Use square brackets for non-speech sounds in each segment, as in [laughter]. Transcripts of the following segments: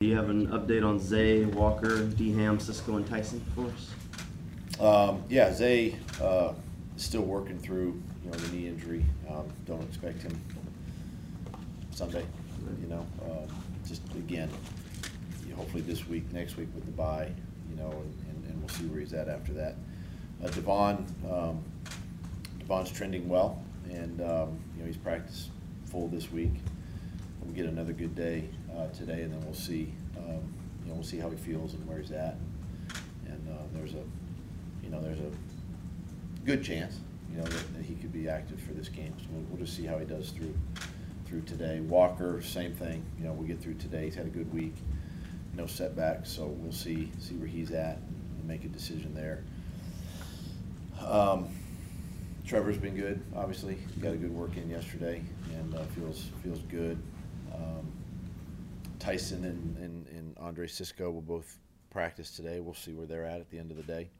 Do you have an update on Zay, Walker, Deham, Cisco, and Tyson for us? Um, yeah, Zay uh, is still working through you know the knee injury. Um, don't expect him Sunday. You know, um, just again, you know, hopefully this week, next week with the bye, you know, and, and, and we'll see where he's at after that. Uh, Devon, um, Devon's trending well, and um, you know he's practiced full this week. We'll get another good day uh, today, and then we'll see. Um, you know, we'll see how he feels and where he's at. And uh, there's a, you know, there's a good chance, you know, that, that he could be active for this game. So we'll, we'll just see how he does through through today. Walker, same thing. You know, we get through today. He's had a good week, no setbacks. So we'll see see where he's at and make a decision there. Um, Trevor's been good. Obviously, he got a good work in yesterday and uh, feels feels good. Um, Tyson and, and, and Andre Cisco will both practice today. We'll see where they're at at the end of the day.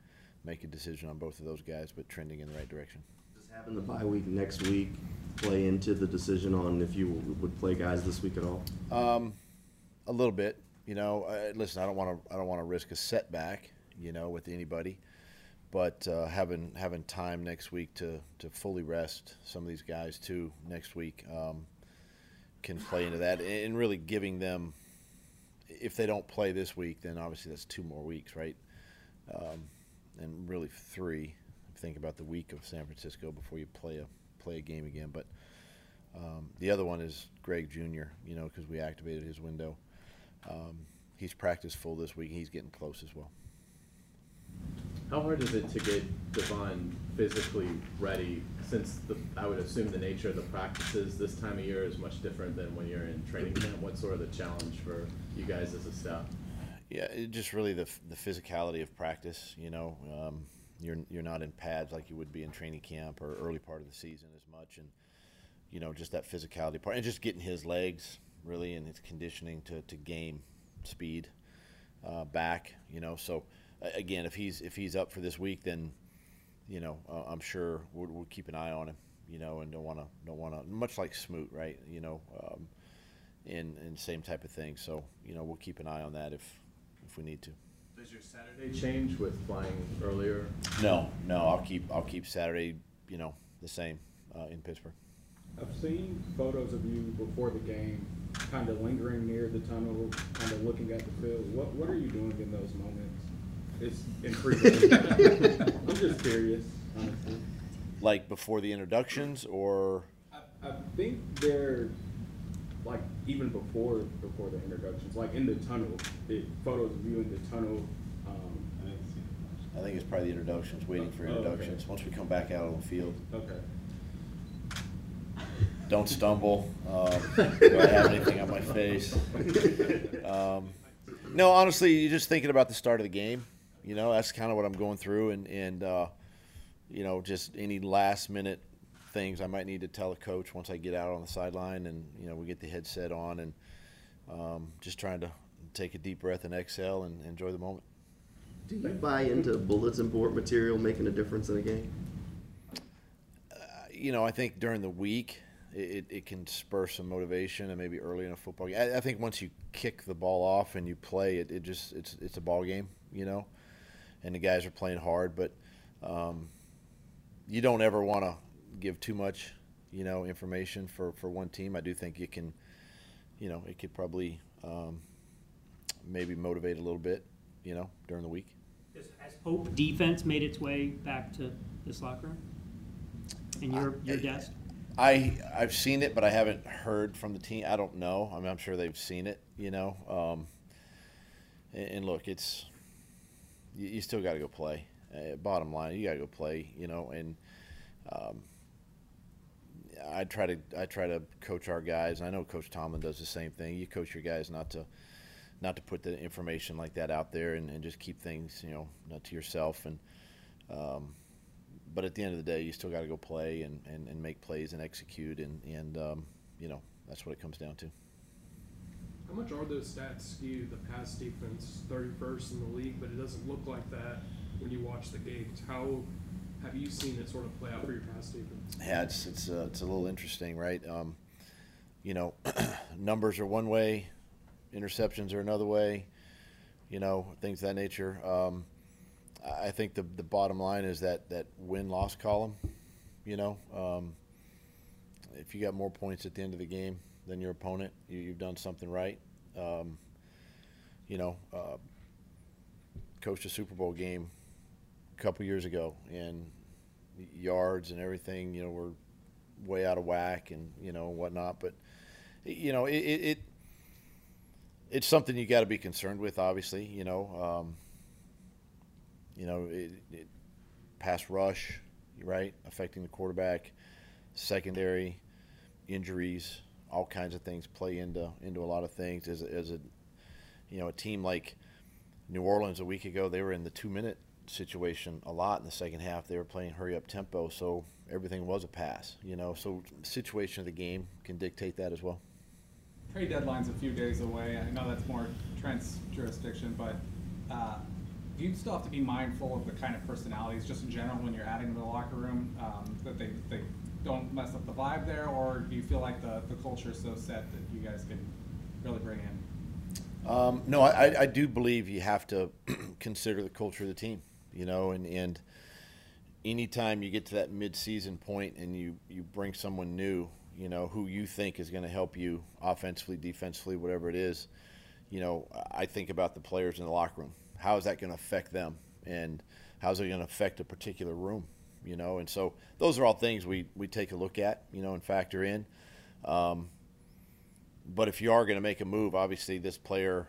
Make a decision on both of those guys, but trending in the right direction. Does having the bye week next week play into the decision on if you would play guys this week at all? Um, a little bit. You know, uh, listen, I don't want to. I don't want to risk a setback. You know, with anybody, but uh, having having time next week to to fully rest some of these guys too next week um, can play into that, and really giving them. If they don't play this week, then obviously that's two more weeks, right? Um, and really three. Think about the week of San Francisco before you play a play a game again. But um, the other one is Greg Jr. You know, because we activated his window. Um, he's practiced full this week. He's getting close as well. How hard is it to get Devon physically ready? Since the, I would assume the nature of the practices this time of year is much different than when you're in training camp. What's sort of the challenge for you guys as a staff? Yeah, just really the the physicality of practice. You know, um, you're you're not in pads like you would be in training camp or early part of the season as much, and you know just that physicality part, and just getting his legs really and his conditioning to to game speed uh, back. You know, so again, if he's if he's up for this week, then you know uh, I'm sure we'll, we'll, keep an eye on him. You know, and don't want to don't want to much like Smoot, right? You know, um, and and same type of thing. So you know we'll keep an eye on that if if we need to. Does your Saturday change with flying earlier? No, no. I'll keep I'll keep Saturday, you know, the same uh, in Pittsburgh. I've seen photos of you before the game, kind of lingering near the tunnel, kind of looking at the field. What what are you doing in those moments? It's intriguing. [laughs] I'm just curious, honestly. Like before the introductions, or I, I think they're like even before before the introductions, like in the tunnel, the photos of you in the tunnel. Um, I think it's probably the introductions, waiting for introductions. Oh, okay. Once we come back out on the field. Okay. Don't stumble. [laughs] Um, do I have anything on my face? Um, no, honestly, you're just thinking about the start of the game. You know, that's kind of what I'm going through, and and uh, you know, just any last minute things I might need to tell a coach once I get out on the sideline, and you know, we get the headset on, and um, just trying to take a deep breath and exhale and enjoy the moment. Do you buy into bulletin board material making a difference in a game? Uh, you know, I think during the week it, it can spur some motivation and maybe early in a football game. I, I think once you kick the ball off and you play it, it just it's it's a ball game, you know, and the guys are playing hard, but um, you don't ever want to give too much, you know, information for for one team. I do think it can, you know, it could probably um, maybe motivate a little bit, you know, during the week. Has Hope defense made its way back to this locker room? In your, your desk? I I've seen it, but I haven't heard from the team. I don't know. I mean, I'm sure they've seen it. You know, um, and, and, look, it's you, you still got to go play. Uh, bottom line, you got to go play. You know, and um, I try to I try to coach our guys. I know Coach Tomlin does the same thing. You coach your guys not to not to put the information like that out there and, and just keep things you know not to yourself and. Um, but at the end of the day, you still got to go play and, and, and make plays and execute, and, and um, you know that's what it comes down to. How much are those stats skewed? The pass defense, 31st in the league, but it doesn't look like that when you watch the games. How have you seen it sort of play out for your pass defense? Yeah, it's it's uh, it's a little interesting, right? Um, you know, [clears throat] numbers are one way, interceptions are another way, you know, things of that nature. Um, I think the, the bottom line is that, that win-loss column, you know, um, if you got more points at the end of the game than your opponent, you, you've done something right. Um, you know, uh, coached a Super Bowl game a couple years ago, and yards and everything, you know, were way out of whack and you know whatnot. But you know, it it, it it's something you got to be concerned with. Obviously, you know, um, you know, it, it, pass rush, right, affecting the quarterback, secondary injuries, all kinds of things play into into a lot of things. As a, as a you know, a team like New Orleans a week ago, they were in the two minute situation a lot in the second half. They were playing hurry up tempo, so everything was a pass. You know, so situation of the game can dictate that as well. Trade deadline's a few days away. I know that's more Trent's jurisdiction, but uh, do you still have to be mindful of the kind of personalities, just in general, when you're adding to the locker room, um, that they, they don't mess up the vibe there, or do you feel like the, the culture is so set that you guys can really bring in? Um, no, I, I do believe you have to [clears throat] consider the culture of the team, you know, and, and anytime you get to that mid-season point and you, you bring someone new, you know, who you think is going to help you offensively, defensively, whatever it is, you know, I think about the players in the locker room. How is that going to affect them? And how's it going to affect a particular room? You know, and so those are all things we, we take a look at, you know, and factor in. Um, but if you are going to make a move, obviously this player,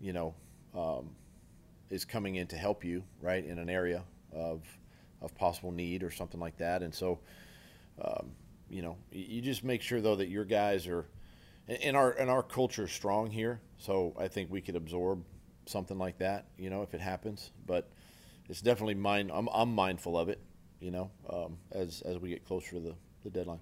you know, um, is coming in to help you, right, in an area of of possible need or something like that. And so, um, you know, you just make sure though that your guys are, and- our and our culture is strong here. So I think we could absorb something like that, you know, if it happens. But it's definitely mind. I'm I'm mindful of it, you know, um, as as we get closer to the the deadline.